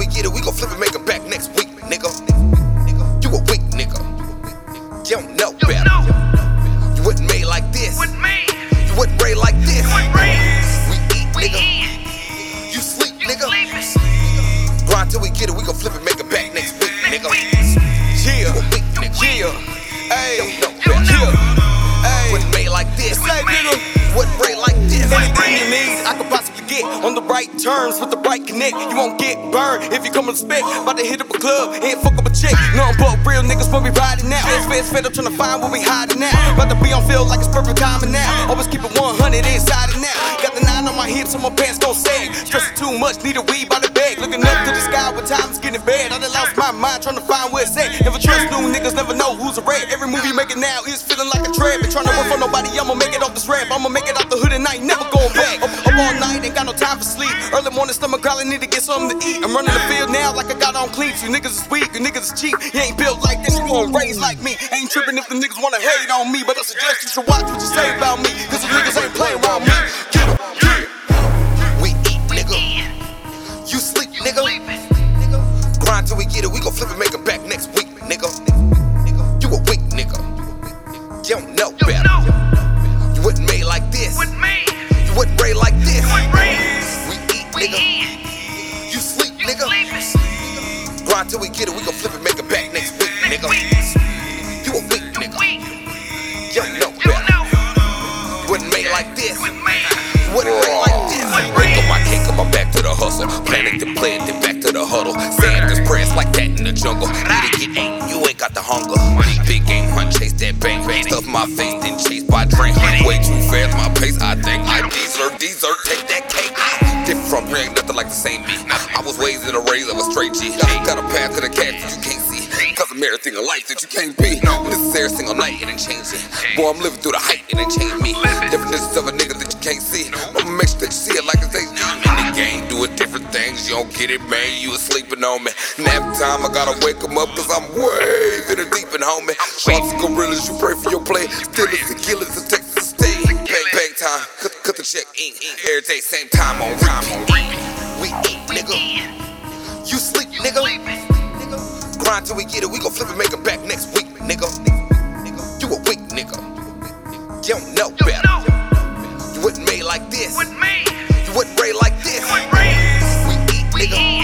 we get it, we gon' flip it, make it back next week, nigga. You a weak nigga. You don't know better. You wasn't made like this. You wasn't raised like this. We eat, nigga. You sleep, nigga. Grind till we get it, we gon' flip it, make it back next week, nigga. On the right terms with the right connect. You won't get burned if you come to spec. About to hit up a club, ain't fuck up a chick. Nothing but real niggas when we riding now. Feds, fed up trying to find where we hiding now. About to be on field like it's perfect timing now. Always keep it 100 inside and out. Got the nine on my hips and my pants gon' sag. Stressing too much, need a weed by the bag. Looking up to the sky when time's getting bad. I done lost my mind trying to find where it's at. Never trust new niggas, never know who's a rat. Every move you making now is feeling like a trap. Ain't trying to work for nobody, I'ma make it off this rap. I'ma make it out the hood and night ain't time for sleep. Early morning, stomach growling, need to get something to eat. I'm running the field now like I got on cleats. You niggas is weak, you niggas is cheap. You ain't built like this, you won't raise like me. Ain't tripping if the niggas wanna hate on me, but I suggest you should watch what you say about me. Cause the niggas ain't playing around me. Get 'em, get 'em. We eat, nigga. You sleep, nigga. Grind till we get it, we gon' flip it, make it back next week, nigga. You a weak nigga. You don't know better. You wasn't made like this. You wasn't raised like this. Nigga. You sleep, nigga. Grind till we get it, we gon' flip it, make it back next week, nigga. You a weak nigga. You know better. You wasn't made like this. What me? You wasn't raised like this. Break up my cake, I'm back to the hustle. Planning to play it, then back to the huddle. Saying this prayers like that in the jungle. Need to get eight, you ain't got the hunger. Big game hunt, chase that bang. Stuff my face, then chase by drink. Way too fast, my pace, I think. I deserve, deserve, take that was raised in a raise of a straight G. Got a path to the cash that you can't see. Cause I'm everything in life that you can't be. This is every single night, and it ain't changing. Boy, I'm living through the hype, it ain't changing me. Definitions of a nigga that you can't see. I'ma make sure that you see it like it's they in the game, doing different things. You don't get it, man. You was sleeping on me. Nap time, I gotta wake 'em up, cause I'm way in the deep and homie. Shots of gorillas, you pray for your play. Still it's the killers, the Texas stay. Bang, bang time, cut, cut the check in. Every day, same time on time on We nigga. You sleep, nigga. Grind till we get it, we gon' flip it, make it back next week, nigga. You a weak nigga. You don't know better. You wasn't made like this. You wasn't raised like this. We eat, We